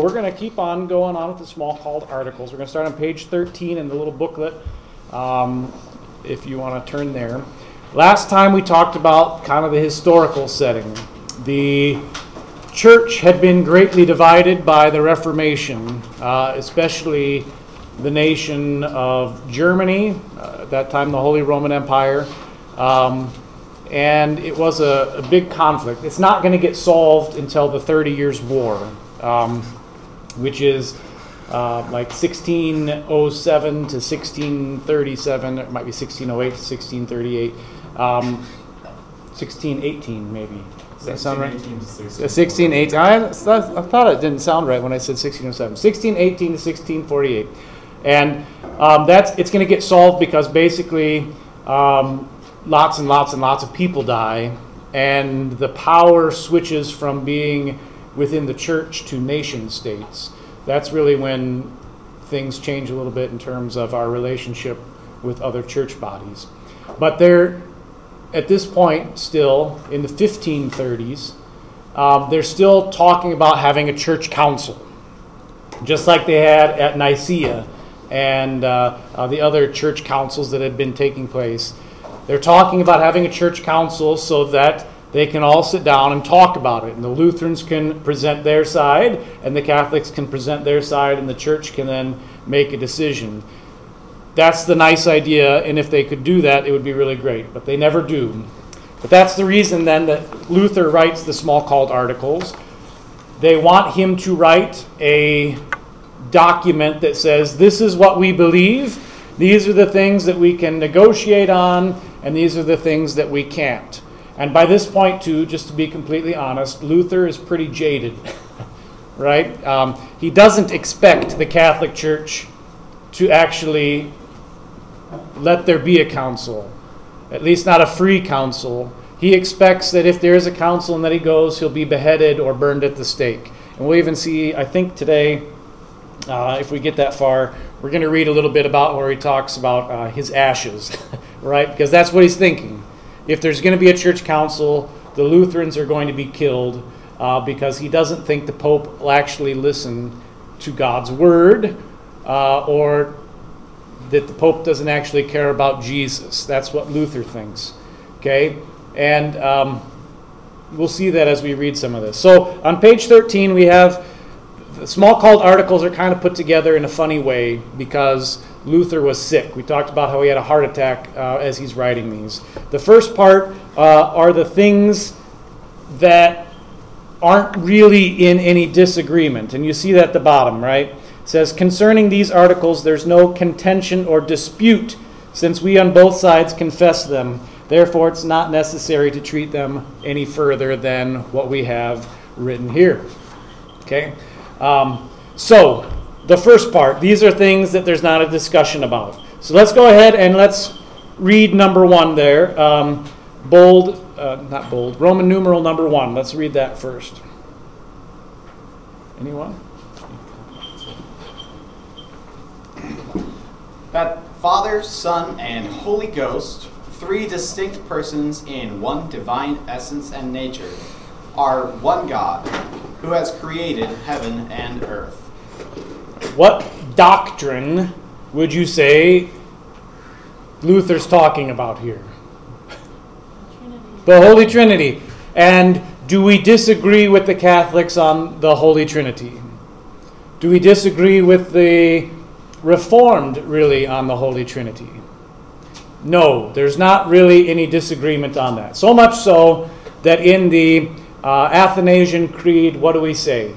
We're going to keep on going on with the Smalcald Articles. We're going to start on page 13 in the little booklet, um, if you want to turn there. Last time we talked about kind of the historical setting. The church had been greatly divided by the Reformation, uh, especially the nation of Germany, uh, at that time the Holy Roman Empire. Um, and it was a, a, big conflict. It's not going to get solved until the Thirty Years' War. Um, which is uh, like 1607 to 1637. It might be 1608 to 1638. Um, 1618, maybe. Does that sound right? 1618. I, I thought it didn't sound right when I said 1607. 1618 to 1648. And um, that's it's going to get solved because basically um, lots and lots and lots of people die, and the power switches from being within the church to nation states. That's really when things change a little bit in terms of our relationship with other church bodies. But they're, at this point, still in the 1530s, um, they're still talking about having a church council, just like they had at Nicaea and uh, uh, the other church councils that had been taking place. They're talking about having a church council so that they can all sit down and talk about it. And the Lutherans can present their side, and the Catholics can present their side, and the church can then make a decision. That's the nice idea, and if they could do that, it would be really great. But they never do. But that's the reason then that Luther writes the Smalcald Articles. They want him to write a document that says, This is what we believe, these are the things that we can negotiate on, and these are the things that we can't. And by this point, too, just to be completely honest, Luther is pretty jaded, right? Um, he doesn't expect the Catholic Church to actually let there be a council, at least not a free council. He expects that if there is a council and that he goes, he'll be beheaded or burned at the stake. And we'll even see, I think today, uh, if we get that far, we're going to read a little bit about where he talks about uh, his ashes, right? Because that's what he's thinking if there's going to be a church council, the Lutherans are going to be killed uh, because he doesn't think the Pope will actually listen to God's word uh, or that the Pope doesn't actually care about Jesus. That's what Luther thinks. Okay? And um, we'll see that as we read some of this. So on page 13, we have the Smalcald Articles are kind of put together in a funny way because Luther was sick. We talked about how he had a heart attack uh, as he's writing these. The first part uh, are the things that aren't really in any disagreement. And you see that at the bottom, right? It says, Concerning these articles, there's no contention or dispute, since we on both sides confess them. Therefore, it's not necessary to treat them any further than what we have written here. Okay? Um, so, the first part, these are things that there's not a discussion about. So let's go ahead and let's read number one there. Um, bold, uh, not bold, Roman numeral number one. Let's read that first. Anyone? That Father, Son, and Holy Ghost, three distinct persons in one divine essence and nature, are one God, who has created heaven and earth. What doctrine would you say Luther's talking about here? The Holy Trinity. And do we disagree with the Catholics on the Holy Trinity? Do we disagree with the Reformed really on the Holy Trinity? No, there's not really any disagreement on that. So much so that in the uh, Athanasian Creed, what do we say?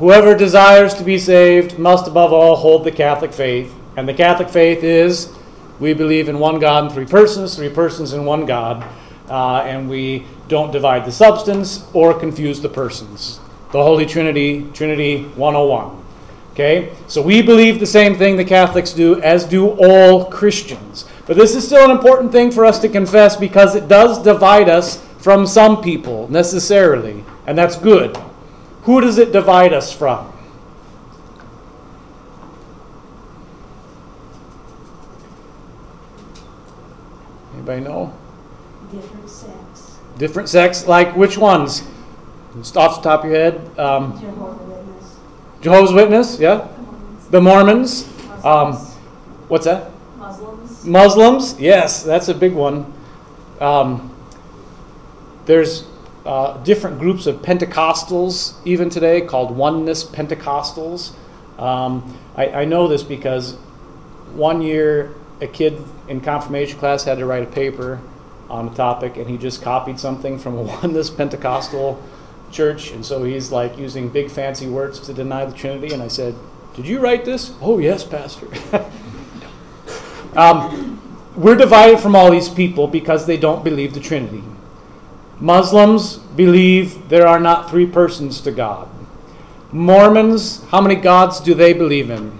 Whoever desires to be saved must above all hold the Catholic faith. And the Catholic faith is we believe in one God in three persons, three persons in one God, uh, and we don't divide the substance or confuse the persons. The Holy Trinity, Trinity 101. Okay? So we believe the same thing the Catholics do, as do all Christians. But this is still an important thing for us to confess because it does divide us from some people necessarily, and that's good. Who does it divide us from? Anybody know? Different sects. Different sects, like which ones? Just off the top of your head, um, Jehovah's Witness. Jehovah's Witness, yeah? The Mormons. Um, Muslims. what's that? Muslims. Muslims, yes, that's a big one. Um, there's uh, different groups of Pentecostals even today called Oneness Pentecostals. Um, I, I know this because one year a kid in confirmation class had to write a paper on a topic and he just copied something from a Oneness Pentecostal church and so he's like using big fancy words to deny the Trinity and I said, "Did you write this?" "Oh, yes, pastor." Um, we're divided from all these people because they don't believe the Trinity. Muslims believe there are not three persons to God. Mormons, how many gods do they believe in?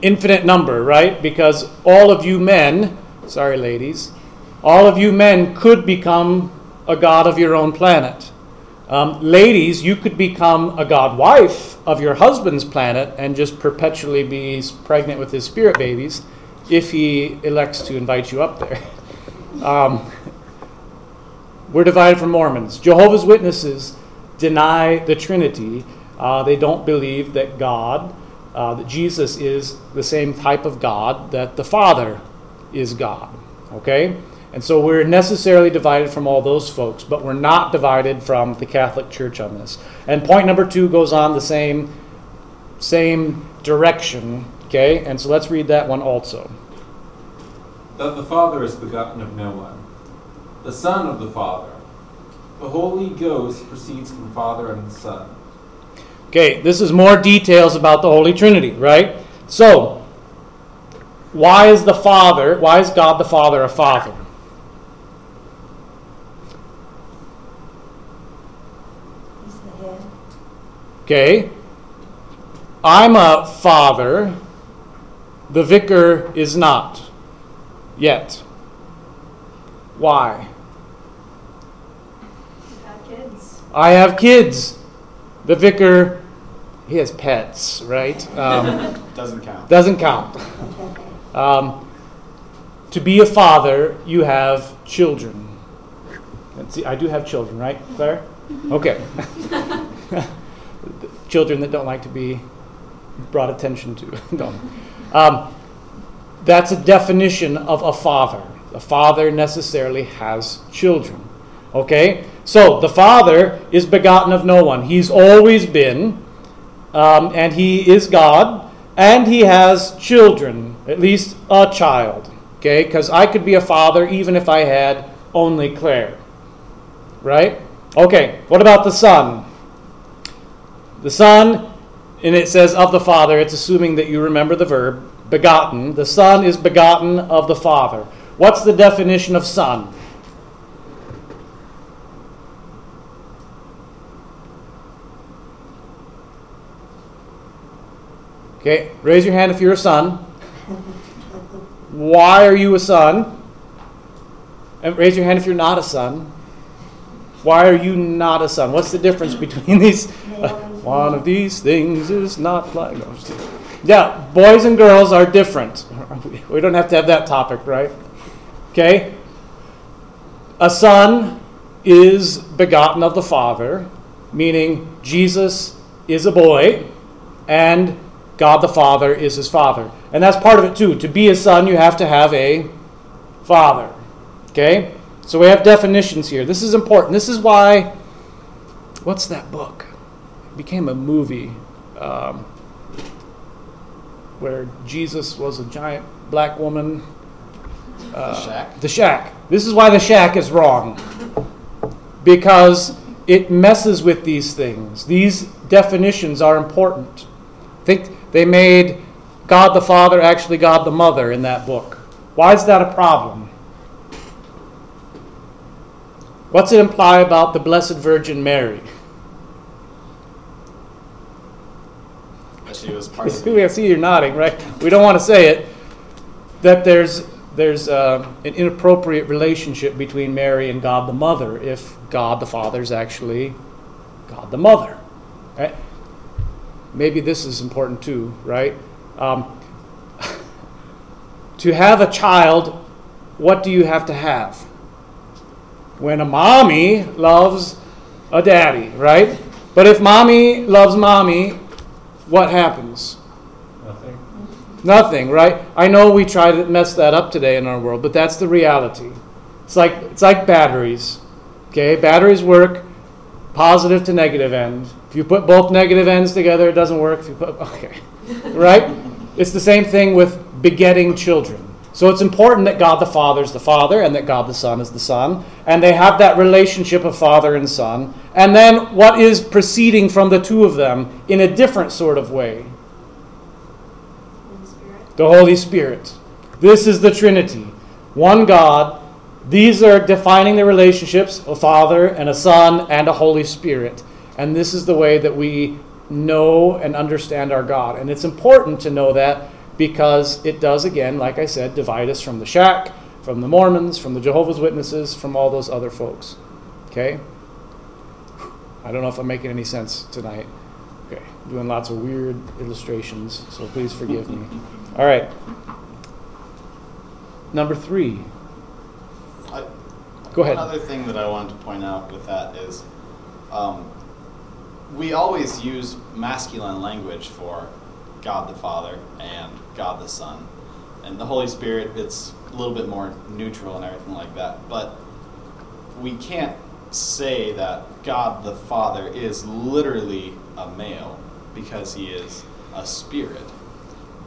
Infinite number, right? Because all of you men, sorry ladies, all of you men could become a god of your own planet. Um, ladies, you could become a god wife of your husband's planet and just perpetually be pregnant with his spirit babies if he elects to invite you up there. Um, we're divided from Mormons. Jehovah's Witnesses deny the Trinity. Uh, they don't believe that God, uh, that Jesus is the same type of God, that the Father is God. Okay? And so we're necessarily divided from all those folks, but we're not divided from the Catholic Church on this. And point number two goes on the same, same direction. Okay? And so let's read that one also. That the Father is begotten of no one, the Son of the Father. The Holy Ghost proceeds from Father and Son. Okay, this is more details about the Holy Trinity, right? So, why is the Father, why is God the Father a Father? He's the head. Okay, I'm a father, the vicar is not yet. Why? You got kids. I have kids. The vicar, he has pets, right? Um, Doesn't count. doesn't count. Um, to be a father, you have children. And see, I do have children, right, Claire? Okay. children that don't like to be brought attention to. don't. Um, that's a definition of a father. A father necessarily has children. Okay? So the father is begotten of no one. He's always been, um, and he is God, and he has children, at least a child. Okay? Because I could be a father even if I had only Claire. Right? Okay, what about the son? The son, and it says of the father, it's assuming that you remember the verb, begotten. The son is begotten of the father. What's the definition of son? Okay, raise your hand if you're a son. Why are you a son? And raise your hand if you're not a son. Why are you not a son? What's the difference between these? Uh, one of these things is not like. No. Yeah, boys and girls are different. We don't have to have that topic, right? Okay? A son is begotten of the Father, meaning Jesus is a boy, and God the Father is his Father. And that's part of it too. To be a son, you have to have a father. Okay? So we have definitions here. This is important. This is why. What's that book? It became a movie um, where Jesus was a giant black woman. Uh, Shack? The Shack. This is why the Shack is wrong. Because it messes with these things. These definitions are important. I think they made God the Father actually God the Mother in that book. Why is that a problem? What's it imply about the Blessed Virgin Mary? That she was part of we see you're nodding, right? We don't want to say it. That there's there's uh, an inappropriate relationship between Mary and God the Mother if God the Father is actually God the Mother. Right? Maybe this is important too, right? Um, to have a child, what do you have to have? when a mommy loves a daddy, right? But if mommy loves mommy, what happens? Nothing. Nothing, right? I know we try to mess that up today in our world, but that's the reality. It's like it's like batteries. Okay, batteries work positive to negative end. If you put both negative ends together, it doesn't work. If you put okay, right? It's the same thing with begetting children. So it's important that God the Father is the Father and that God the Son is the Son, and they have that relationship of Father and Son. And then what is proceeding from the two of them in a different sort of way? The Holy Spirit. This is the Trinity. One God. These are defining the relationships a Father and a Son and a Holy Spirit. And this is the way that we know and understand our God. And it's important to know that because it does, again, like I said, divide us from the shack, from the Mormons, from the Jehovah's Witnesses, from all those other folks. Okay? I don't know if I'm making any sense tonight. Okay, doing lots of weird illustrations, so please forgive me. All right. Number three. I, Go ahead. One other thing that I wanted to point out with that is um, we always use masculine language for God the Father and God the Son. And the Holy Spirit, it's a little bit more neutral and everything like that. But we can't say that God the Father is literally a male because he is a spirit.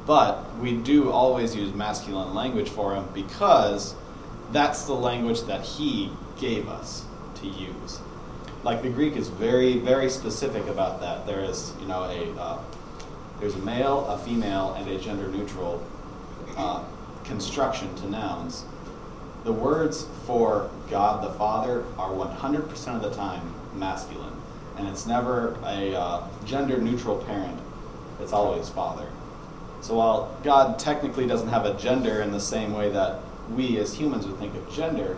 But we do always use masculine language for him because that's the language that he gave us to use. Like the Greek is very, very specific about that. There is, you know, a uh, there's a male, a female, and a gender neutral uh, construction to nouns. The words for God the Father are 100% of the time masculine, and it's never a uh, gender neutral parent. It's always father. So while God technically doesn't have a gender in the same way that we as humans would think of gender,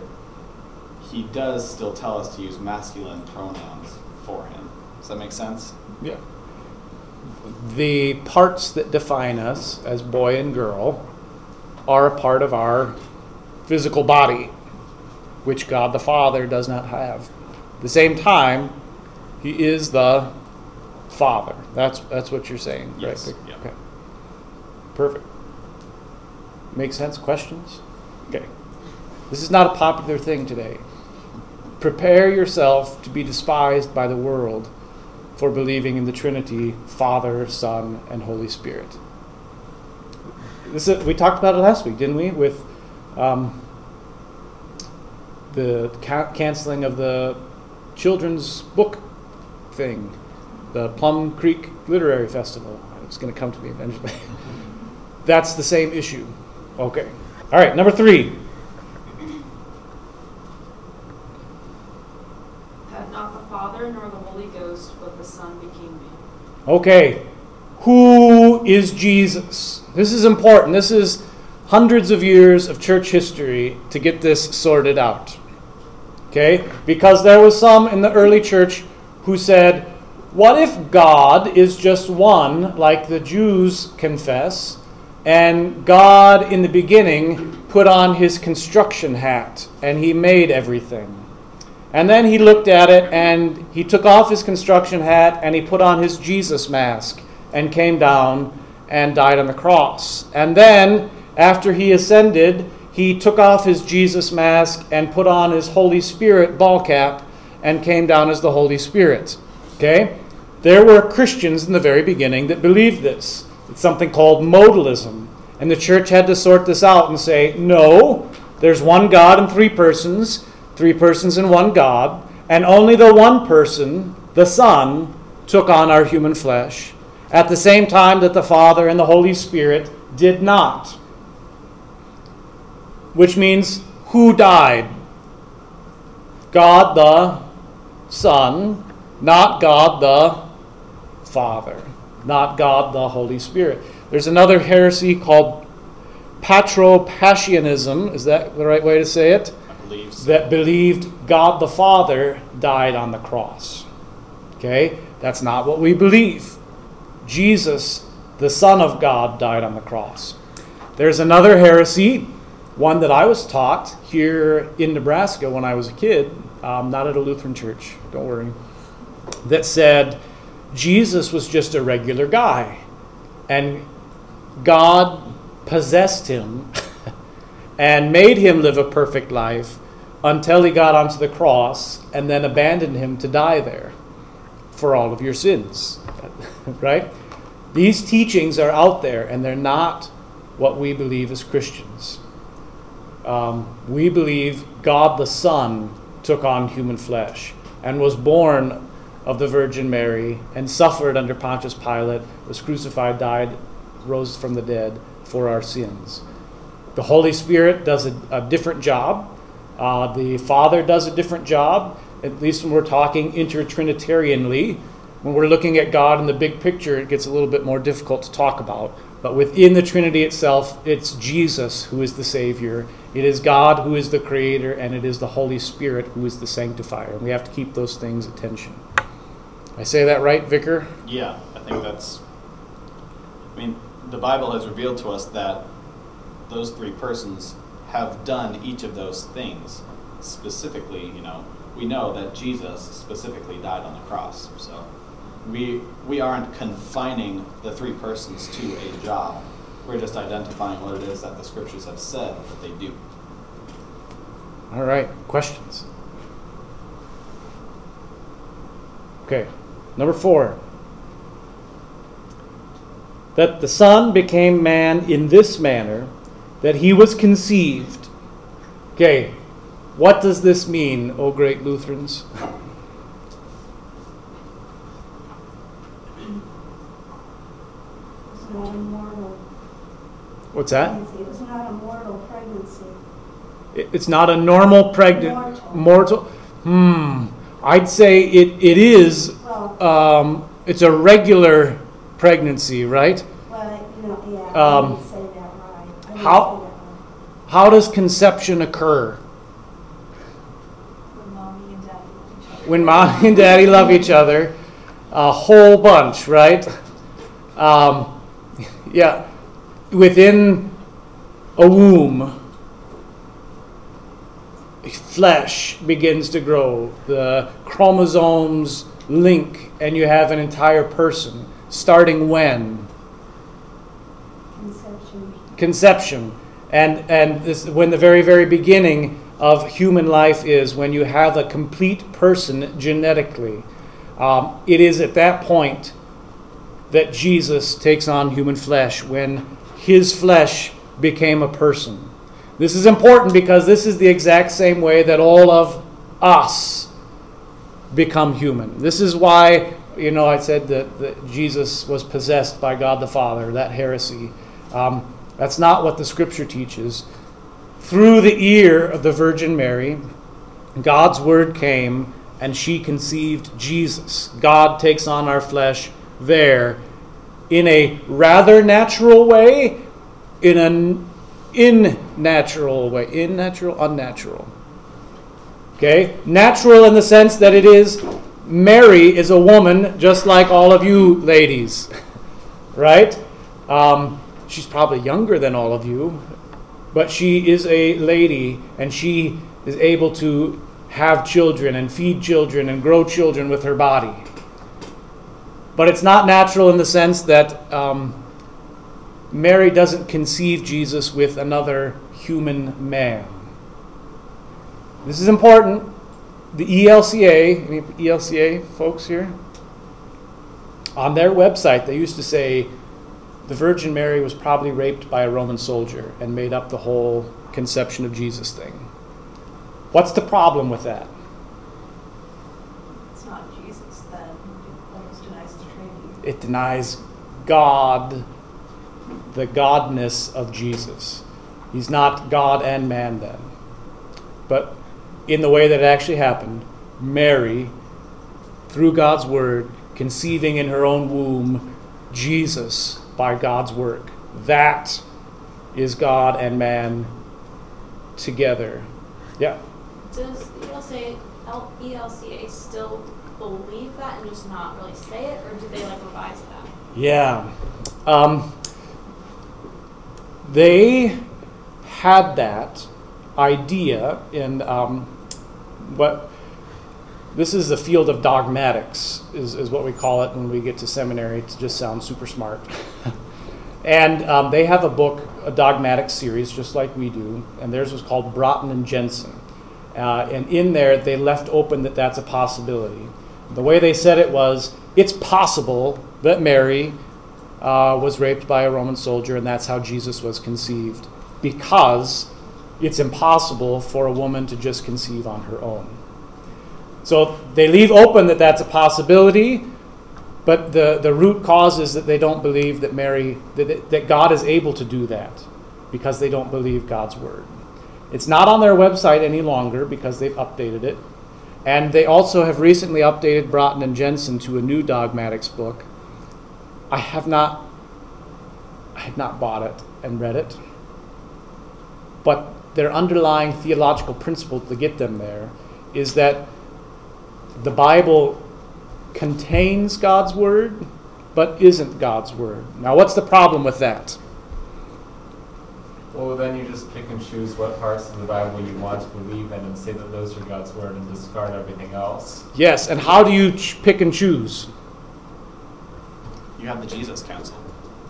he does still tell us to use masculine pronouns for him. Does that make sense? Yeah. The parts that define us as boy and girl are a part of our physical body, which God the Father does not have. At the same time, He is the Father. That's that's what you're saying, Yes, right? yeah. Okay. Perfect. Make sense? Questions? Okay. This is not a popular thing today. Prepare yourself to be despised by the world for believing in the Trinity, Father, Son, and Holy Spirit. This is, we talked about it last week, didn't we? With um, the ca- canceling of the children's book thing, the Plum Creek Literary Festival. It's going to come to me eventually. That's the same issue. Okay. All right, number three. Had not the Father nor the Holy Ghost, but the Son became man. Okay, who is Jesus? This is important. This is hundreds of years of church history to get this sorted out. Okay? Because there was some in the early church who said, what if God is just one, like the Jews confess, and God in the beginning put on his construction hat and he made everything? And then he looked at it and he took off his construction hat and he put on his Jesus mask and came down and died on the cross. And then, after he ascended, he took off his Jesus mask and put on his Holy Spirit ball cap and came down as the Holy Spirit. Okay? There were Christians in the very beginning that believed this. It's something called modalism. And the church had to sort this out and say, no, there's one God and three persons, three persons and one God, and only the one person, the Son, took on our human flesh, at the same time that the Father and the Holy Spirit did not. Which means, who died? God the Son, not God the Father, not God the Holy Spirit. There's another heresy called Patripassianism. Is that the right way to say it? So. that believed God the Father died on the cross. Okay? That's not what we believe. Jesus, the Son of God, died on the cross. There's another heresy, one that I was taught here in Nebraska when I was a kid, um, not at a Lutheran church, don't worry, that said Jesus was just a regular guy and God possessed him and made him live a perfect life until he got onto the cross and then abandoned him to die there for all of your sins. right? These teachings are out there and they're not what we believe as Christians. Um, we believe God the Son took on human flesh and was born of the Virgin Mary and suffered under Pontius Pilate, was crucified, died, rose from the dead for our sins. The Holy Spirit does a, a different job. Uh, the Father does a different job, at least when we're talking intertrinitarianly. When we're looking at God in the big picture, it gets a little bit more difficult to talk about. But within the Trinity itself, it's Jesus who is the Savior, it is God who is the Creator, and it is the Holy Spirit who is the Sanctifier. And we have to keep those things in attention. I say that right, Vicar? Yeah, I think that's. I mean, the Bible has revealed to us that those three persons have done each of those things. Specifically, you know, we know that Jesus specifically died on the cross. So we we aren't confining the three persons to a job. We're just identifying what it is that the scriptures have said that they do. All right, questions? Okay, number four. That the Son became man in this manner, that he was conceived. Okay, what does this mean, O great Lutherans? It's not a mortal What's that? pregnancy. It was not a mortal pregnancy. It's not a normal pregnant Mortal. mortal. Hmm. I'd say it, it is. Well, Um, it's a regular pregnancy, right? well, you know, yeah, Um, didn't say that right. I didn't how- say that right. How does conception occur? When mommy and daddy love each other. When mom and daddy love each other, a whole bunch, right? Um, yeah, within a womb, flesh begins to grow. The chromosomes link, and you have an entire person. Starting when? Conception. and and this when the very very beginning of human life is when you have a complete person genetically um, it is at that point that jesus takes on human flesh when his flesh became a person. This is important because this is the exact same way that all of us become human. This is why you know i said that, that jesus was possessed by god the father that heresy. Um, that's not what the scripture teaches. Through the ear of the Virgin Mary, God's word came and she conceived Jesus. God takes on our flesh there in a rather natural way, in an unnatural way. In natural, unnatural. Okay? Natural in the sense that it is Mary is a woman just like all of you ladies. right? Um, she's probably younger than all of you, but she is a lady and she is able to have children and feed children and grow children with her body. But it's not natural in the sense that um, Mary doesn't conceive Jesus with another human man. This is important. The ELCA, any ELCA folks here? On their website, they used to say the Virgin Mary was probably raped by a Roman soldier and made up the whole conception of Jesus thing. What's the problem with that? It's not Jesus then. It denies the Trinity. It denies God, the godness of Jesus. He's not God and man then. But in the way that it actually happened, Mary, through God's word, conceiving in her own womb Jesus by God's work. That is God and man together. Yeah. Does ELCA, ELCA still believe that and just not really say it, or do they like revise that? Yeah. Um, they had that idea in um, what this is the field of dogmatics, is, is what we call it when we get to seminary. It just sounds super smart. and um, they have a book, a dogmatic series, just like we do, and theirs was called Braaten and Jenson. Uh, and in there, they left open that that's a possibility. The way they said it was it's possible that Mary uh, was raped by a Roman soldier, and that's how Jesus was conceived, because it's impossible for a woman to just conceive on her own. So they leave open that that's a possibility, but the, the root cause is that they don't believe that Mary, that, that God is able to do that, because they don't believe God's word. It's not on their website any longer because they've updated it. And they also have recently updated Braaten and Jenson to a new dogmatics book. I have not I have not bought it and read it. But their underlying theological principle to get them there is that the Bible contains God's word but isn't God's word. Now what's the problem with that? Well, then you just pick and choose what parts of the Bible you want to believe in and say that those are God's word and discard everything else. Yes, and how do you ch- pick and choose? You have the Jesus Council.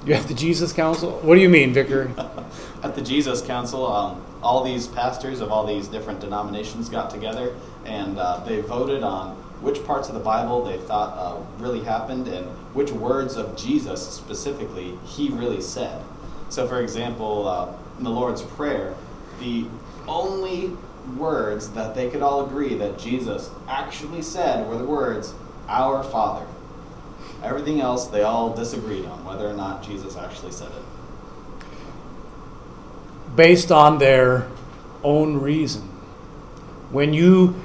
You have the Jesus Council? What do you mean, Vicar? At the Jesus Council, um, all these pastors of all these different denominations got together and uh, they voted on which parts of the Bible they thought uh, really happened and which words of Jesus specifically he really said. So, for example, uh, in the Lord's Prayer, the only words that they could all agree that Jesus actually said were the words, Our Father. Everything else they all disagreed on, whether or not Jesus actually said it. Based on their own reason. When you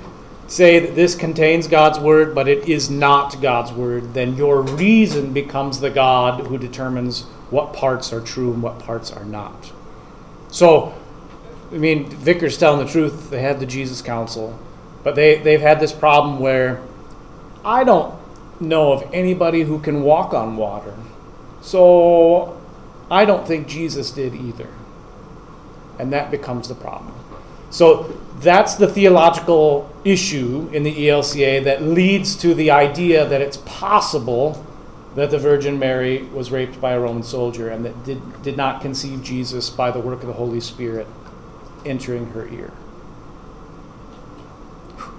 say that this contains God's word, but it is not God's word, then your reason becomes the God who determines what parts are true and what parts are not. So, I mean, Vicar's telling the truth. They had the Jesus Council, but they, they've had this problem where I don't know of anybody who can walk on water. So, I don't think Jesus did either. And that becomes the problem. So, that's the theological issue in the ELCA that leads to the idea that it's possible that the Virgin Mary was raped by a Roman soldier and that did, did not conceive Jesus by the work of the Holy Spirit entering her ear.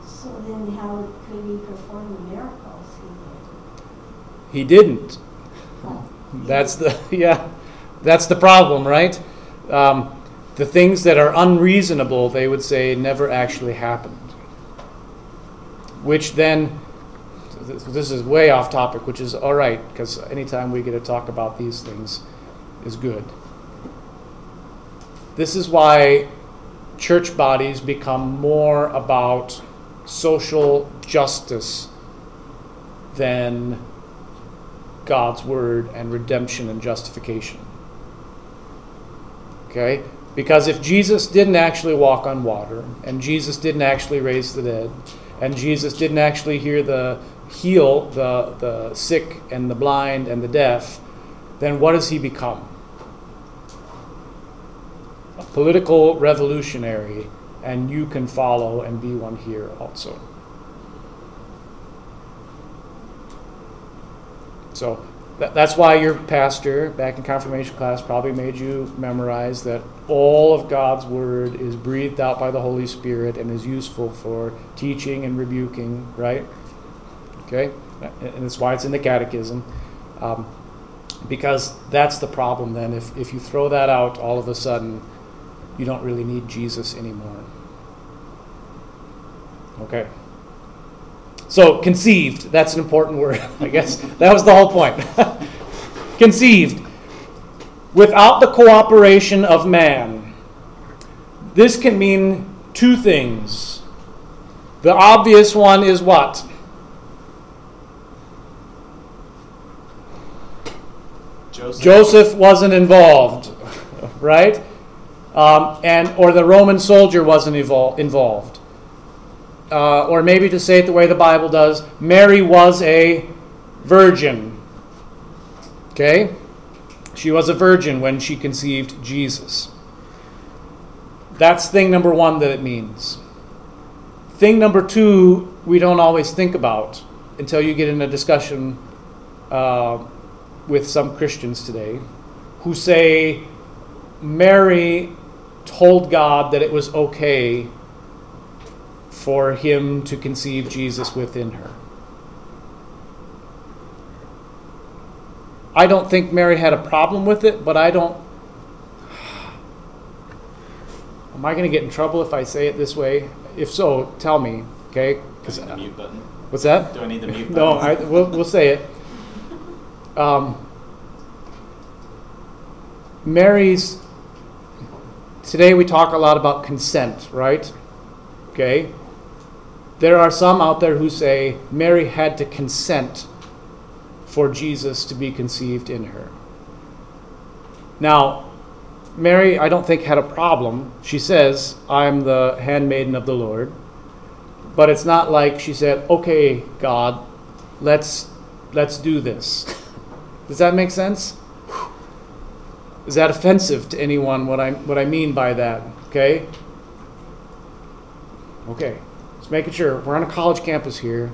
So then how could he perform the miracles he did? He didn't. did? That's the yeah, that's the problem, right? Um, the things that are unreasonable, they would say, never actually happened. Which then, this is way off topic, which is all right because anytime we get to talk about these things is good. This is why church bodies become more about social justice than God's word and redemption and justification. Okay? Because if Jesus didn't actually walk on water, and Jesus didn't actually raise the dead, and Jesus didn't actually hear the heal the, the sick and the blind and the deaf, then what does he become? A political revolutionary, and you can follow and be one here also. So that, that's why your pastor back in confirmation class probably made you memorize that all of God's word is breathed out by the Holy Spirit and is useful for teaching and rebuking, right? Okay? And that's why it's in the catechism. Um, because that's the problem then. If, if you throw that out, all of a sudden, you don't really need Jesus anymore. Okay. So, conceived, that's an important word, I guess. That was the whole point. conceived. Without the cooperation of man. This can mean two things. The obvious one is what? Joseph. Joseph wasn't involved, right? Um, and or the Roman soldier wasn't evol- involved. Uh, or maybe to say it the way the Bible does, Mary was a virgin. Okay? She was a virgin when she conceived Jesus. That's thing number one that it means. Thing number two we don't always think about until you get in a discussion uh, with some Christians today who say Mary told God that it was okay for him to conceive Jesus within her. I don't think Mary had a problem with it, but I don't. Am I going to get in trouble if I say it this way? If so, tell me, okay? Do I 'Cause- the mute button? what's that? Do I need the mute button? No, I, we'll, we'll say it. Um, Mary's. Today we talk a lot about consent, right? Okay. There are some out there who say Mary had to consent for Jesus to be conceived in her. Now, Mary, I don't think had a problem. She says, "I'm the handmaiden of the Lord." But it's not like she said, "Okay, God, let's let's do this." Does that make sense? Is that offensive to anyone what I what I mean by that? Okay? Okay. Just making sure. We're on a college campus here.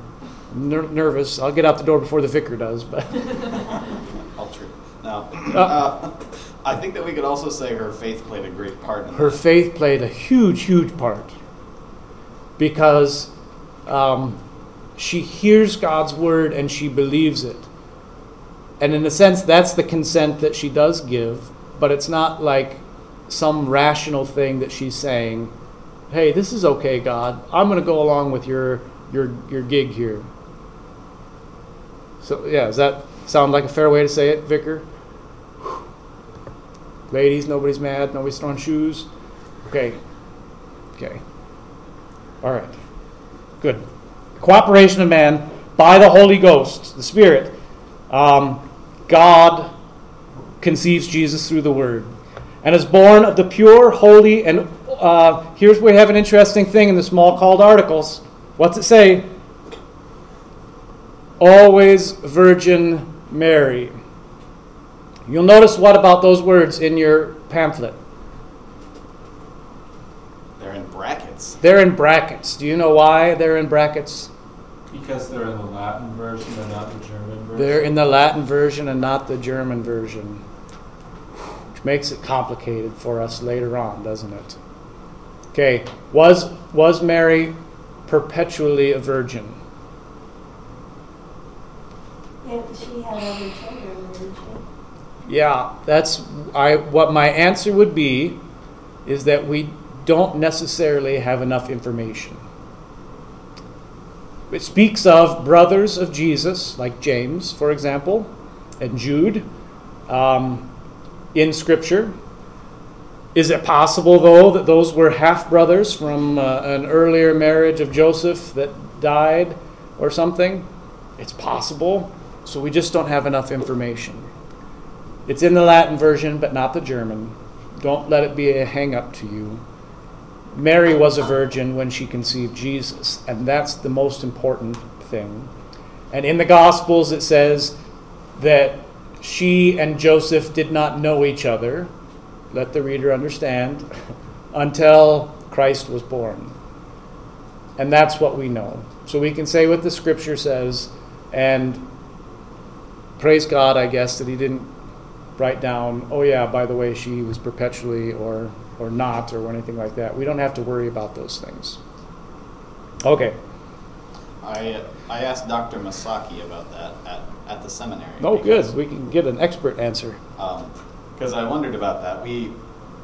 I'm ner- nervous. I'll get out the door before the vicar does, but true. No. Uh, I think that we could also say her faith played a great part in her that. faith played a huge, huge part because um, she hears God's word and she believes it. And in a sense, that's the consent that she does give, but it's not like some rational thing that she's saying, "Hey, this is okay, God. I'm going to go along with your your your gig here." So yeah, does that sound like a fair way to say it, Vicar? Ladies, nobody's mad. Nobody's throwing shoes. Okay. Okay. All right. Good. Cooperation of man by the Holy Ghost, the Spirit. Um, God conceives Jesus through the Word and is born of the pure, holy, and uh, here's where we have an interesting thing in the Smalcald Articles. What's it say? Always Virgin Mary. You'll notice what about those words in your pamphlet? They're in brackets. They're in brackets. Do you know why they're in brackets? Because they're in the Latin version and not the German version. They're in the Latin version and not the German version. Which makes it complicated for us later on, doesn't it? Okay, was was Mary perpetually a virgin? If she had other children, didn't she? Yeah, that's I what my answer would be is that we don't necessarily have enough information. It speaks of brothers of Jesus, like James, for example, and Jude, um, in Scripture. Is it possible, though, that those were half brothers from uh, an earlier marriage of Joseph that died or something? It's possible. So we just don't have enough information. It's in the Latin version, but not the German. Don't let it be a hang up to you. Mary was a virgin when she conceived Jesus, and that's the most important thing. And in the Gospels, it says that she and Joseph did not know each other, let the reader understand, until Christ was born. And that's what we know. So we can say what the scripture says, and praise God, I guess, that he didn't write down, oh yeah, by the way, she was perpetually or or not or anything like that. We don't have to worry about those things. Okay. I uh, I asked Dr. Masaki about that at, at the seminary. Oh, because, good. We can get an expert answer. Um, Because I wondered about that. We,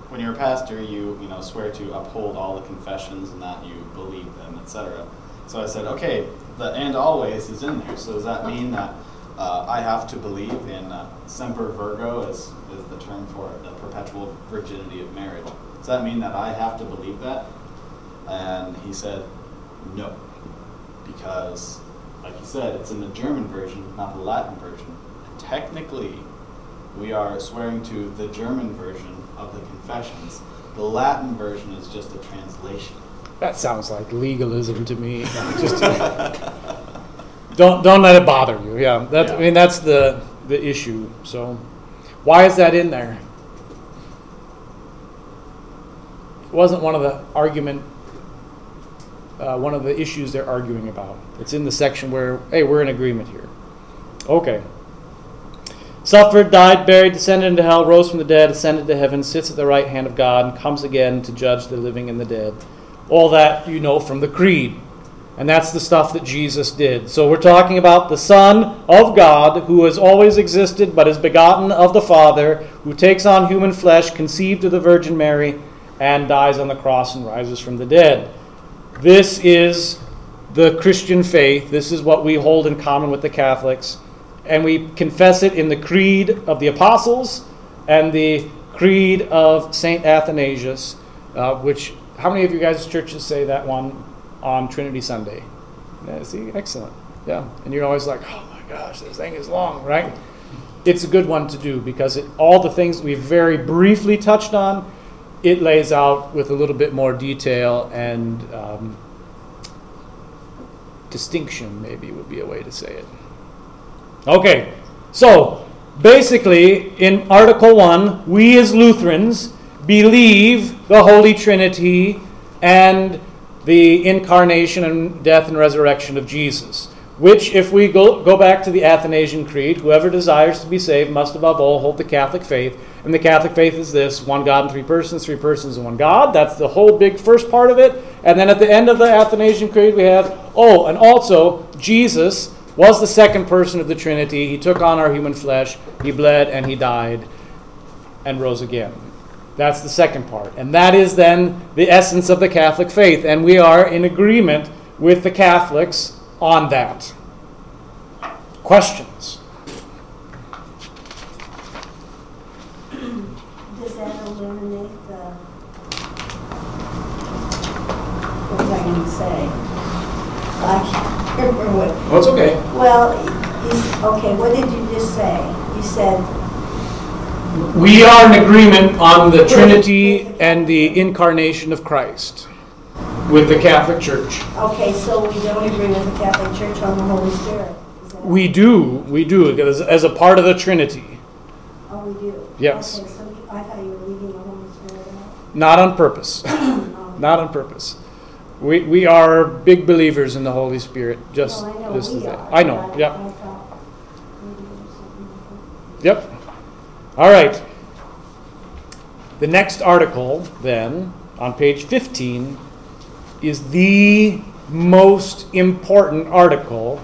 when you're a pastor, you you know swear to uphold all the confessions and that you believe them, etc. So I said, okay, the and always is in there. So does that mean that uh, I have to believe in uh, semper virgo is is the term for the perpetual virginity of marriage? Does that mean that I have to believe that? And he said, no, because like you said, it's in the German version, not the Latin version. Technically, we are swearing to the German version of the confessions. The Latin version is just a translation. That sounds like legalism to me. Just don't don't let it bother you. Yeah, that I mean that's the the issue. So, why is that in there? It wasn't one of the argument uh, one of the issues they're arguing about. It's in the section where, hey, we're in agreement here. Okay. Suffered, died, buried, descended into hell, rose from the dead, ascended to heaven, sits at the right hand of God, and comes again to judge the living and the dead. All that you know from the Creed. And that's the stuff that Jesus did. So we're talking about the Son of God who has always existed but is begotten of the Father, who takes on human flesh, conceived of the Virgin Mary, and dies on the cross and rises from the dead. This is the Christian faith. This is what we hold in common with the Catholics. And we confess it in the Creed of the Apostles and the Creed of St. Athanasius, uh, which, how many of you guys' churches say that one on Trinity Sunday? Yeah, see, excellent. Yeah. And you're always like, oh my gosh, this thing is long, right? It's a good one to do because it, all the things we very briefly touched on, it lays out with a little bit more detail and um, distinction, maybe would be a way to say it. Okay, so basically, in Article 1, we as Lutherans believe the Holy Trinity and the incarnation and death and resurrection of Jesus. Which, if we go, go back to the Athanasian Creed, whoever desires to be saved must above all hold the Catholic faith. And the Catholic faith is this one God in three persons, three persons in one God. That's the whole big first part of it. And then at the end of the Athanasian Creed, we have, oh, and also Jesus was the second person of the Trinity. He took on our human flesh, he bled, and he died and rose again. That's the second part. And that is then the essence of the Catholic faith. And we are in agreement with the Catholics on that. Questions? Does that eliminate the, what was I going to say? I what, Oh, it's okay. well, he's, okay, what did you just say? You said, We are in agreement on the Trinity and the incarnation of Christ with the Catholic Church. okay, so we don't agree with the Catholic Church on the Holy Spirit? Is that- We do, we do, as, as a part of the Trinity. Oh, we do? Yes. Okay, so you- I thought you were leaving the Holy Spirit out. Not on purpose. Not on purpose. We, we are big believers in the Holy Spirit, just, Well, I know just as we that. are, I know, yep. I thought maybe there was something different. Yep. All right. The next article, then, on page 15, is the most important article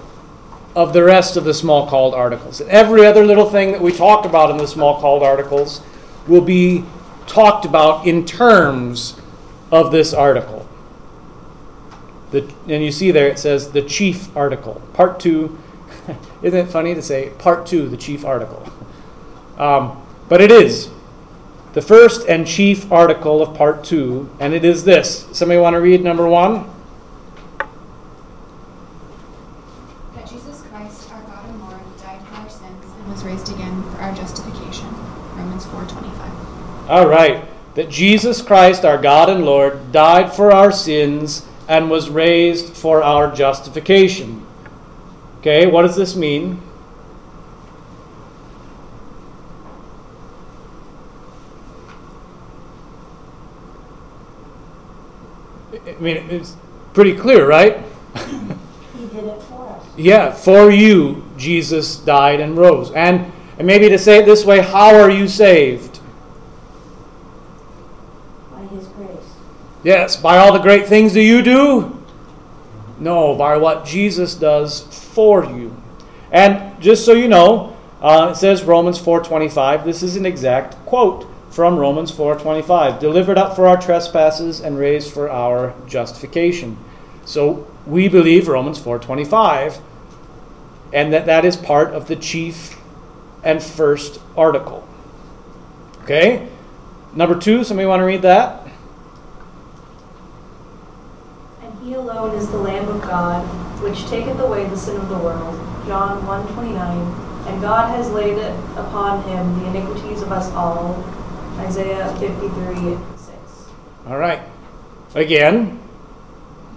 of the rest of the Smalcald articles. And every other little thing that we talk about in the Smalcald articles will be talked about in terms of this article. The, and you see there it says the chief article, part two. Isn't it funny to say part two, the chief article? Um, but it is the first and chief article of part two, and it is this. Somebody want to read number one? that Jesus Christ, our God and Lord, died for our sins and was raised again for our justification. Romans 4:25. All right. That Jesus Christ, our God and Lord, died for our sins and was raised for our justification. Okay, what does this mean? I mean, it's pretty clear, right? He did it for us. Yeah, for you, Jesus died and rose. And, and maybe to say it this way, how are you saved? by his grace. Yes, by all the great things that you do? No, by what Jesus does for you. And just so you know, uh, it says Romans 4:25. This is an exact quote from Romans 4:25. Delivered up for our trespasses and raised for our justification. So we believe Romans 4:25, and that that is part of the chief and first article. Okay. Number two. Somebody want to read that? And he alone is the Lamb of God, which taketh away the sin of the world. John 1:29. And God has laid it upon him the iniquities of us all. Isaiah 53, 6. All right. Again,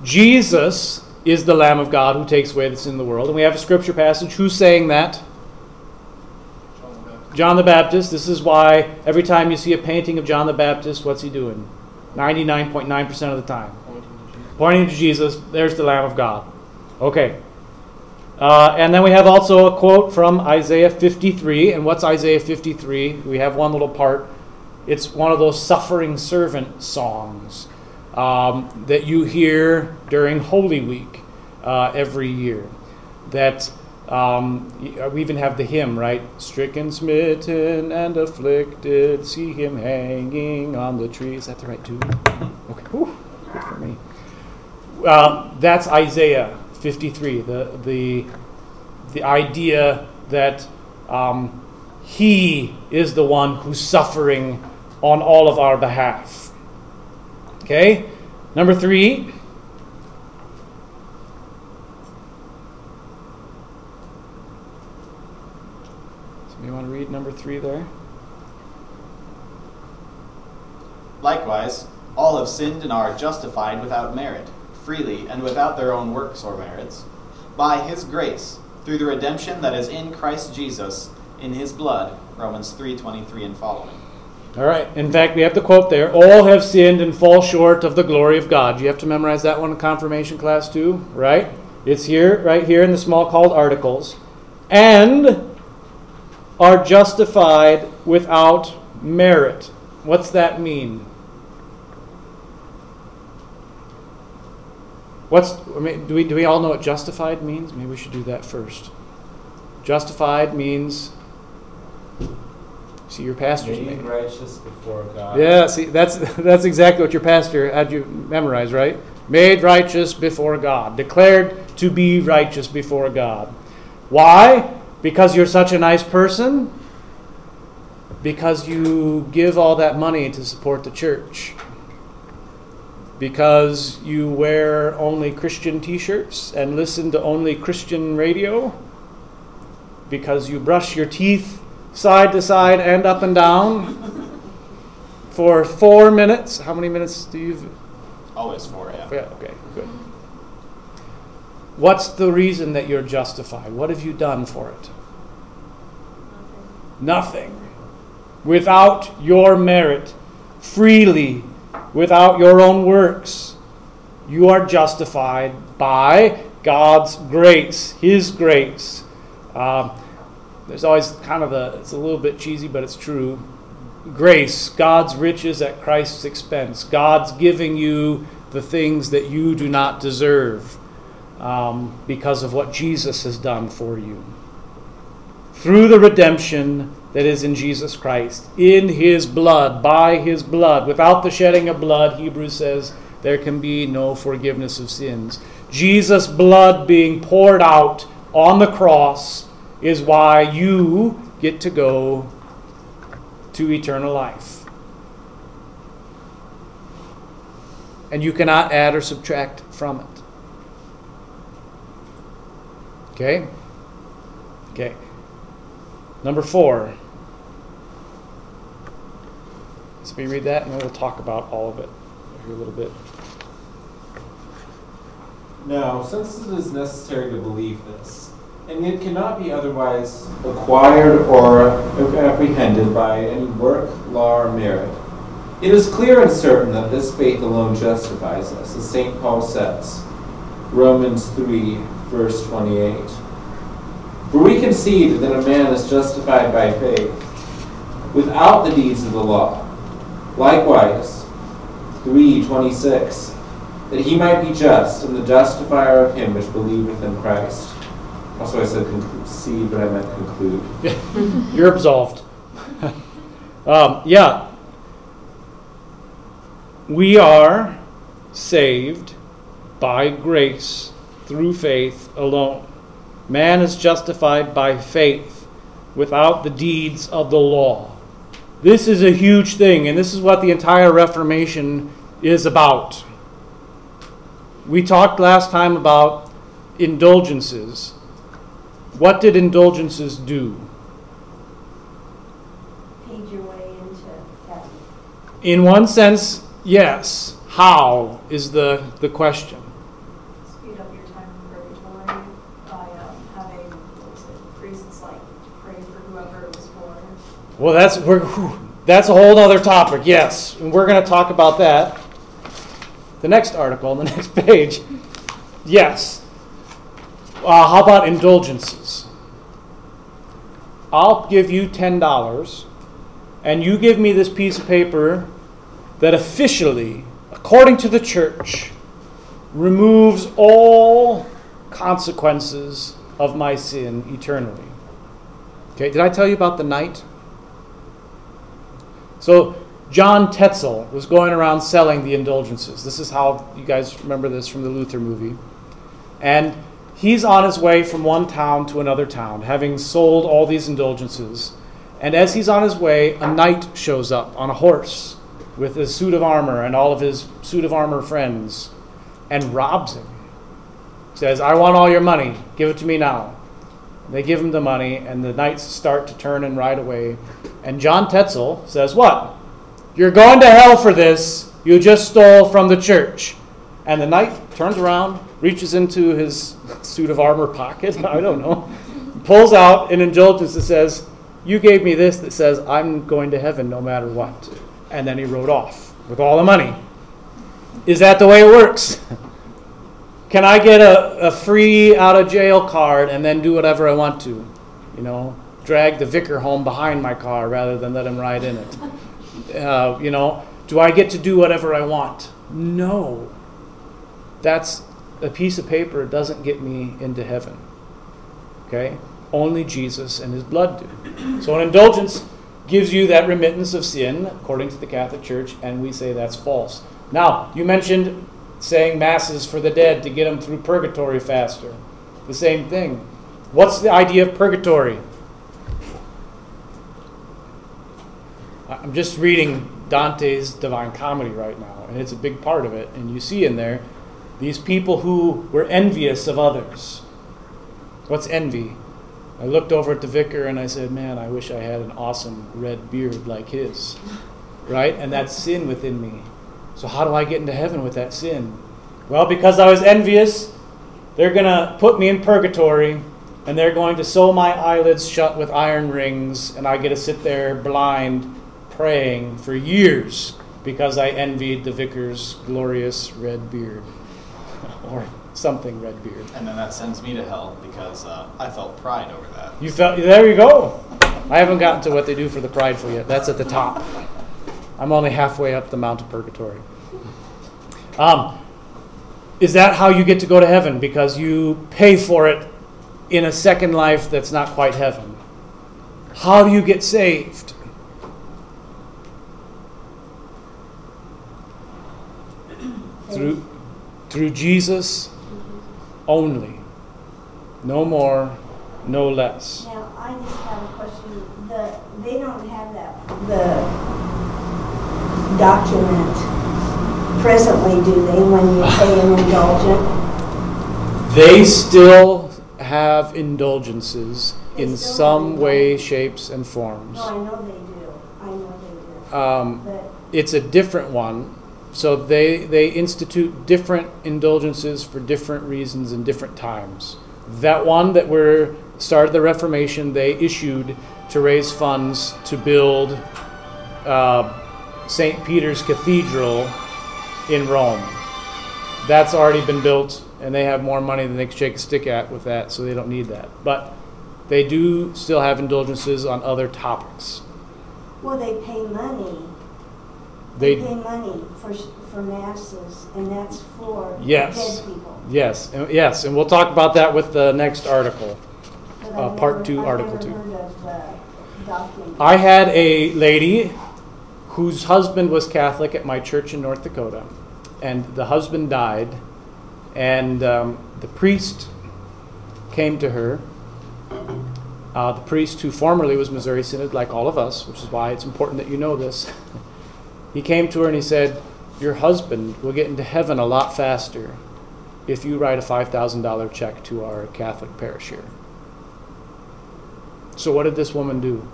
Jesus is the Lamb of God who takes away the sin of the world. And we have a scripture passage. Who's saying that? John the Baptist. This is why every time you see a painting of John the Baptist, what's he doing? 99.9% of the time. Pointing to Jesus. There's the Lamb of God. Okay. Uh, and then we have also a quote from Isaiah 53. And what's Isaiah 53? We have one little part. It's one of those suffering servant songs um, that you hear during Holy Week uh, every year. That um, we even have the hymn, right? Stricken, smitten, and afflicted, see him hanging on the tree. Is that the right tune? Okay, Whew, good for me. Uh, that's Isaiah 53. The the the idea that um, he is the one who's suffering on all of our behalf. Okay, number three. Somebody want to read number three there? Likewise, all have sinned and are justified without merit, freely and without their own works or merits, by his grace, through the redemption that is in Christ Jesus, in his blood. Romans 3:23 and following. All right. In fact, we have the quote there All have sinned and fall short of the glory of God. You have to memorize that one in confirmation class too, right? It's here, right here in the Smalcald articles. And are justified without merit. What's that mean? What's I mean, do we do we all know what justified means? Maybe we should do that first. Justified means see your pastor's Made name. righteous before God. Yeah, see, that's that's exactly what your pastor had you memorize, right? Made righteous before God, declared to be righteous before God. Why? Because you're such a nice person? Because you give all that money to support the church? Because you wear only Christian t shirts and listen to only Christian radio? Because you brush your teeth side to side and up and down? for four minutes. How many minutes do you? Always for yeah. Yeah, okay, good. What's the reason that you're justified? What have you done for it? Nothing. Without your merit, freely, without your own works, you are justified by God's grace, His grace. Um, there's always kind of a, it's a little bit cheesy, but it's true grace, God's riches at Christ's expense, God's giving you the things that you do not deserve um, because of what Jesus has done for you. Through the redemption that is in Jesus Christ, in His blood, by His blood. Without the shedding of blood, Hebrews says, there can be no forgiveness of sins. Jesus' blood being poured out on the cross is why you get to go to eternal life. And you cannot add or subtract from it. Okay? Okay. Number four. Let me read that and then we'll talk about all of it here a little bit. Now, since it is necessary to believe this, and it cannot be otherwise acquired or apprehended by any work, law, or merit, it is clear and certain that this faith alone justifies us, as St. Paul says, Romans 3, verse 28. For we concede that a man is justified by faith without the deeds of the law. Likewise, 3:26, that he might be just and the justifier of him which believeth in Christ. Also, I said concede, but I meant conclude. You're absolved. um, yeah. We are saved by grace through faith alone. Man is justified by faith without the deeds of the law. This is a huge thing, and this is what the entire Reformation is about. We talked last time about indulgences. What did indulgences do? Paid your way into heaven. In one sense, yes. How is the, the question? Speed up your time in purgatory by um, having, what was it, priests like pray for whoever was born. Well, that's we're, whew, that's a whole other topic. Yes, and we're going to talk about that. the next article on the next page. Yes. Uh, how about indulgences? I'll give you $10 and you give me this piece of paper that officially, according to the church, removes all consequences of my sin eternally. Okay, did I tell you about the knight? So, John Tetzel was going around selling the indulgences. This is how you guys remember this from the Luther movie. And he's on his way from one town to another town, having sold all these indulgences. And as he's on his way, a knight shows up on a horse with his suit of armor and all of his suit of armor friends and robs him. Says, I want all your money. Give it to me now. They give him the money, and the knights start to turn and ride away. And John Tetzel says, What? You're going to hell for this. You just stole from the church. And the knight turns around, reaches into his suit of armor pocket, I don't know, pulls out an indulgence that says, You gave me this that says I'm going to heaven no matter what. And then he rode off with all the money. Is that the way it works? Can I get a, a free out of jail card and then do whatever I want to? You know, drag the vicar home behind my car rather than let him ride in it. Uh, you know, do I get to do whatever I want? No. That's a piece of paper doesn't get me into heaven. Okay? Only Jesus and his blood do. So an indulgence gives you that remittance of sin according to the Catholic Church, and we say that's false. Now, you mentioned saying masses for the dead to get them through purgatory faster. The same thing. What's the idea of purgatory? I'm just reading Dante's Divine Comedy right now, and it's a big part of it. And you see in there these people who were envious of others. What's envy? I looked over at the vicar and I said, Man, I wish I had an awesome red beard like his. Right? And that's sin within me. So, how do I get into heaven with that sin? Well, because I was envious, they're going to put me in purgatory and they're going to sew my eyelids shut with iron rings, and I get to sit there blind praying for years because I envied the vicar's glorious red beard. or something red beard. And then that sends me to hell because uh, I felt pride over that. You felt there you go. I haven't gotten to what they do for the prideful yet. That's at the top. I'm only halfway up the Mount of Purgatory. Um, is that how you get to go to heaven? Because you pay for it in a second life that's not quite heaven. How do you get saved? Through, through Jesus only. No more, no less. Now, I just have a question. The, they don't have that, the document presently, do they, when you pay an indulgent? They still have indulgences They in still some way, shapes, and forms. No, I know they do. I know they do. Um, But it's a different one. So they, they institute different indulgences for different reasons and different times. That one that were started the Reformation, they issued to raise funds to build uh, St. Peter's Cathedral in Rome. That's already been built, and they have more money than they can shake a stick at with that, so they don't need that. But they do still have indulgences on other topics. Well, they pay money. They They pay money for, for masses, and that's for Yes. dead people. Yes, and- yes, and we'll talk about that with the next article. Uh, part never- two, article two. I've of the. I had a lady whose husband was Catholic at my church in North Dakota, and the husband died, and um, the priest came to her. Uh, the priest who formerly was Missouri Synod, like all of us, which is why it's important that you know this. he came to her and he said, Your husband will get into heaven a lot faster if you write a $5,000 check to our Catholic parish here. So, what did this woman do?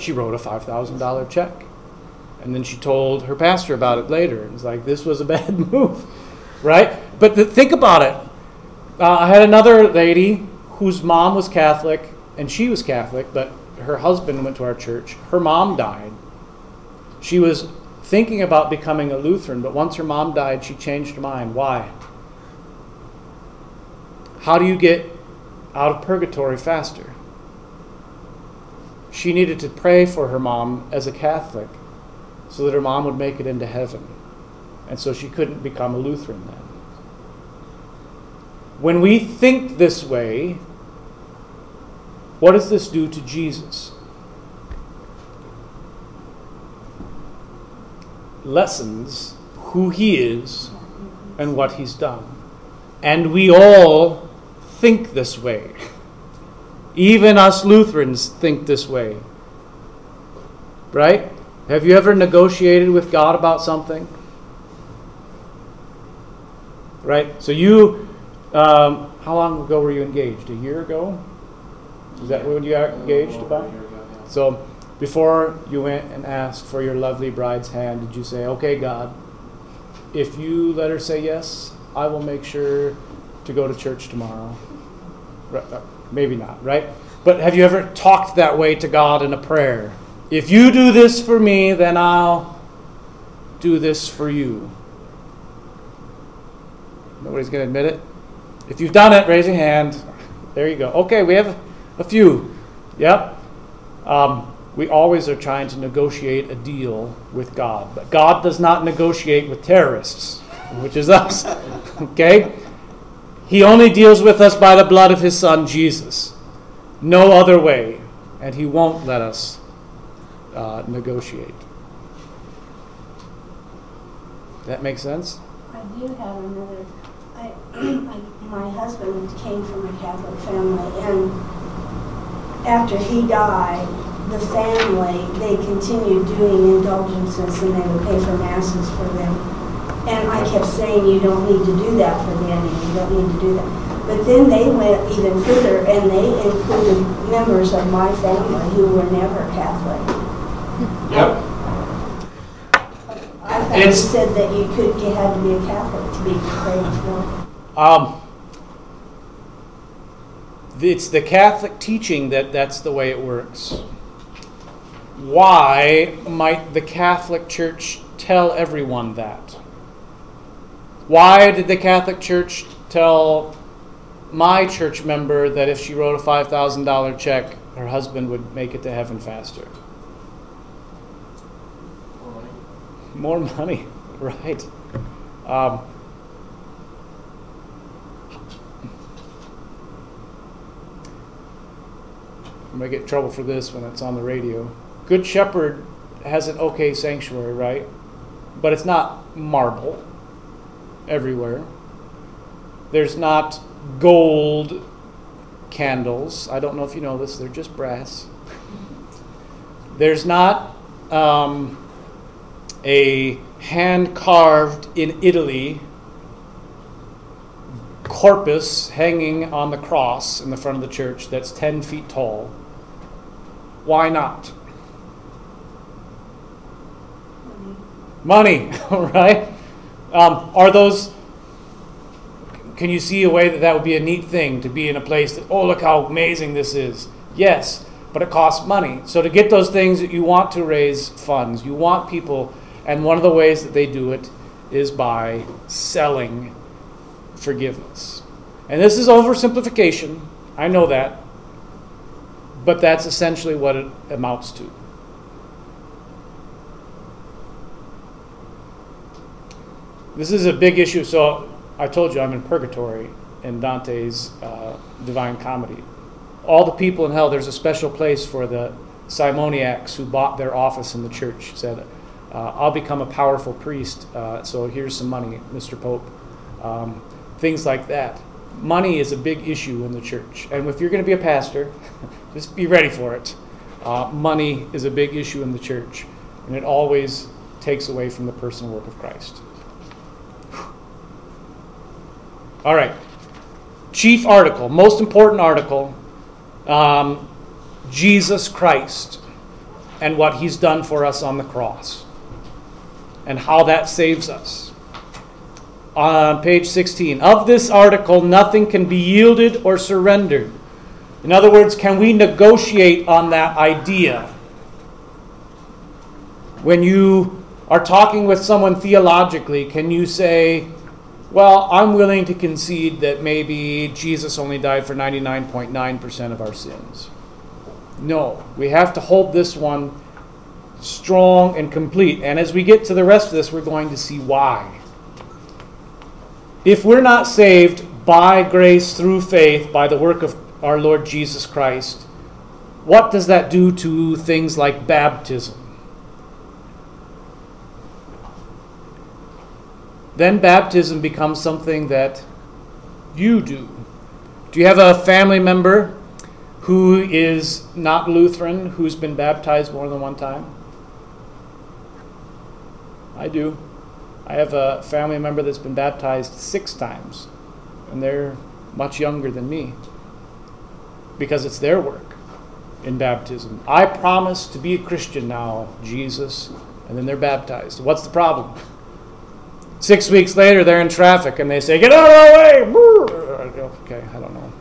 She wrote a $5,000 check. And then she told her pastor about it later. It's like, this was a bad move, right? But th- think about it. Uh, I had another lady whose mom was Catholic, and she was Catholic, but her husband went to our church. Her mom died. She was thinking about becoming a Lutheran, but once her mom died, she changed her mind. Why? How do you get out of purgatory faster? She needed to pray for her mom as a Catholic so that her mom would make it into heaven. And so she couldn't become a Lutheran then. When we think this way, what does this do to Jesus? Lessons who he is and what he's done. And we all think this way. Even us Lutherans think this way. Right? Have you ever negotiated with God about something? Right? So you, um, how long ago were you engaged? A year ago? Is that when you got engaged about? So before you went and asked for your lovely bride's hand, did you say, okay, God, if you let her say yes, I will make sure to go to church tomorrow? uh, maybe not, right? But have you ever talked that way to God in a prayer? If you do this for me, then I'll do this for you. Nobody's going to admit it. If you've done it, raise your hand. There you go. Okay, we have a few. Yep. Um, we always are trying to negotiate a deal with God. But God does not negotiate with terrorists, which is us. okay? He only deals with us by the blood of his son, Jesus. No other way. And he won't let us uh, negotiate. That makes sense? I do have another. I, I, my husband came from a Catholic family, and after he died, the family they continued doing indulgences, and they would pay for masses for them. And I kept saying, you don't need to do that for Danny. You don't need to do that. But then they went even further, and they included members of my family who were never Catholic. Yep. I thought you It's- said that you could, you had to be a Catholic to be prayed for. Um, it's the Catholic teaching that that's the way it works. Why might the Catholic Church tell everyone that? Why did the Catholic Church tell my church member that if she wrote a $5,000 check, her husband would make it to heaven faster? More money, More money. right. Um, I'm gonna get in trouble for this when it's on the radio. Good Shepherd has an okay sanctuary, right? But it's not marble everywhere. There's not gold candles. I don't know if you know this, they're just brass. There's not um, a hand carved in Italy corpus hanging on the cross in the front of the church that's 10 feet tall. Why not? Money, right? Um, are those. Can you see a way that that would be a neat thing to be in a place that, oh, look how amazing this is? Yes, but it costs money. So to get those things, you want to raise funds. You want people, and one of the ways that they do it is by selling forgiveness. And this is oversimplification. I know that. But that's essentially what it amounts to. This is a big issue. So I told you I'm in purgatory in Dante's uh, Divine Comedy. All the people in hell, there's a special place for the simoniacs who bought their office in the church. Said, uh, I'll become a powerful priest, uh, so here's some money, Mr. Pope. Um, things like that. Money is a big issue in the church. And if you're going to be a pastor, just be ready for it. Uh, money is a big issue in the church, and it always takes away from the personal work of Christ. All right. Chief article, most important article um, Jesus Christ and what he's done for us on the cross and how that saves us. On page 16, of this article, nothing can be yielded or surrendered. In other words, can we negotiate on that idea? When you are talking with someone theologically, can you say, well, I'm willing to concede that maybe Jesus only died for 99.9% of our sins? No, we have to hold this one strong and complete. And as we get to the rest of this, we're going to see why. If we're not saved by grace through faith by the work of our Lord Jesus Christ, what does that do to things like baptism? Then baptism becomes something that you do. Do you have a family member who is not Lutheran who's been baptized more than one time? I do. I have a family member that's been baptized six times, and they're much younger than me because it's their work in baptism. I promise to be a Christian now, Jesus, and then they're baptized. What's the problem? Six weeks later, they're in traffic and they say, Get out of the way! Okay, I don't know.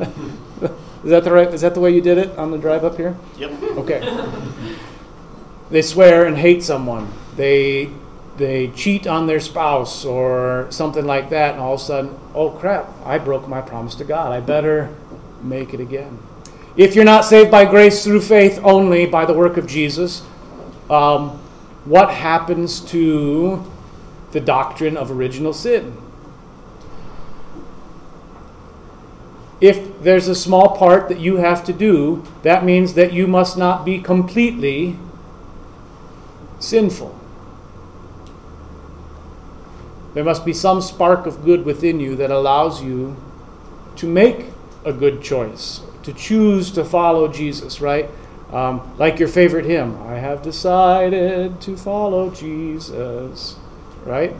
is, that the right, is that the way you did it on the drive up here? Yep. Okay. they swear and hate someone. They they cheat on their spouse or something like that, and all of a sudden, oh crap, I broke my promise to God. I better make it again. If you're not saved by grace through faith only by the work of Jesus, um, what happens to the doctrine of original sin? If there's a small part that you have to do, that means that you must not be completely sinful. There must be some spark of good within you that allows you to make a good choice, to choose to follow Jesus, right? Um, like your favorite hymn, I have decided to follow Jesus, right?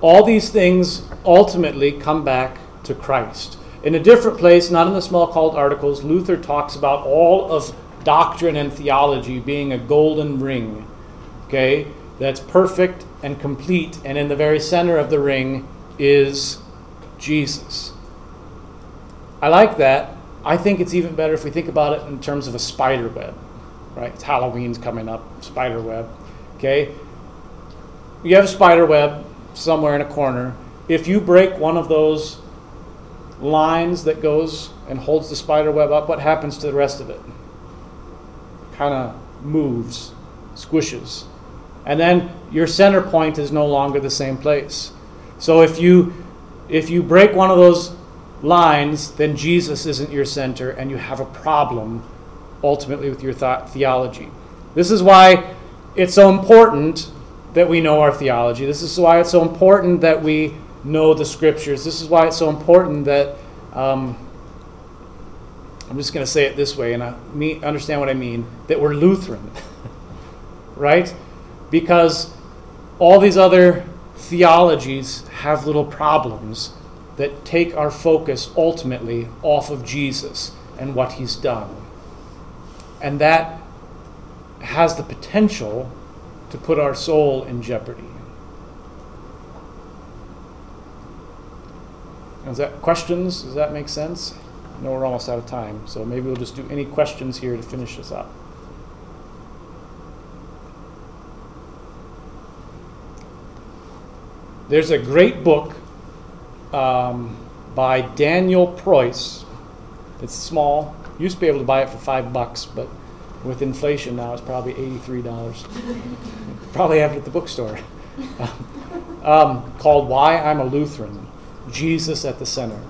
All these things ultimately come back to Christ. In a different place, not in the Smalcald articles, Luther talks about all of doctrine and theology being a golden ring, okay, that's perfect and complete, and in the very center of the ring is Jesus. I like that. I think it's even better if we think about it in terms of a spider web, right? It's Halloween's coming up, spider web. Okay? You have a spider web somewhere in a corner. If you break one of those lines that goes and holds the spider web up, what happens to the rest of it? Kind of moves, squishes. And then your center point is no longer the same place. So if you if you break one of those lines, then Jesus isn't your center, and you have a problem ultimately with your th- theology. This is why it's so important that we know our theology. This is why it's so important that we know the scriptures. This is why it's so important that um, I'm just going to say it this way, and I understand what I mean that we're Lutheran, right? Because all these other theologies have little problems that take our focus ultimately off of Jesus and what he's done. And that has the potential to put our soul in jeopardy. Is that questions? Does that make sense? I know we're almost out of time, so maybe we'll just do any questions here to finish this up. There's a great book um, by Daniel Preus. It's small. Used to be able to buy it for five bucks, but with inflation now, it's probably eighty-three dollars. probably have it at the bookstore. um, called "Why I'm a Lutheran: Jesus at the Center."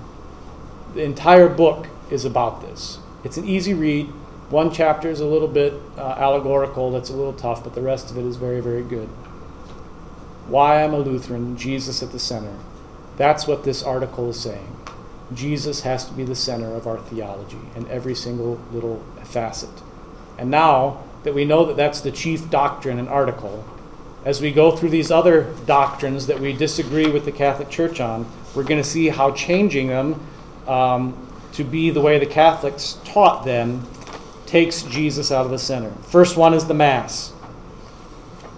The entire book is about this. It's an easy read. One chapter is a little bit uh, allegorical. That's a little tough, but the rest of it is very, very good. Why I'm a Lutheran: Jesus at the Center. That's what this article is saying. Jesus has to be the center of our theology in every single little facet. And now that we know that that's the chief doctrine and article, as we go through these other doctrines that we disagree with the Catholic Church on, we're going to see how changing them um, to be the way the Catholics taught them takes Jesus out of the center. First one is the Mass,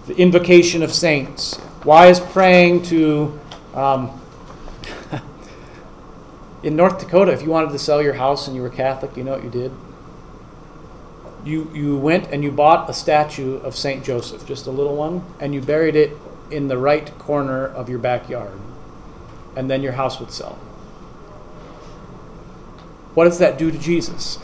the invocation of saints. Why is praying to um, in North Dakota, if you wanted to sell your house and you were Catholic, you know what you did? You, you went and you bought a statue of St. Joseph, just a little one, and you buried it in the right corner of your backyard, and then your house would sell. What does that do to Jesus?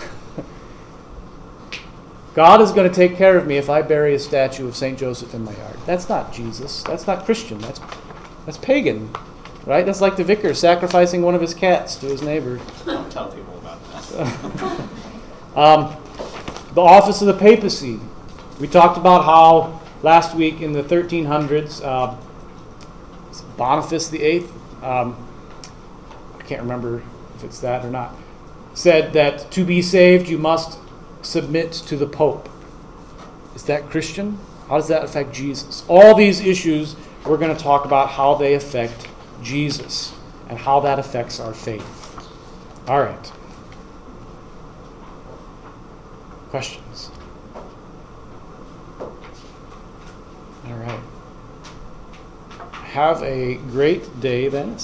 God is going to take care of me if I bury a statue of St. Joseph in my yard. That's not Jesus. That's not Christian. That's, that's pagan. Right? That's like the vicar sacrificing one of his cats to his neighbor. Don't tell people about that. Um, the office of the papacy. We talked about how last week in the 1300s, uh, Boniface VIII, um, I can't remember if it's that or not, said that to be saved you must submit to the Pope. Is that Christian? How does that affect Jesus? All these issues, we're going to talk about how they affect Jesus and how that affects our faith. All right. Questions? All right. Have a great day then.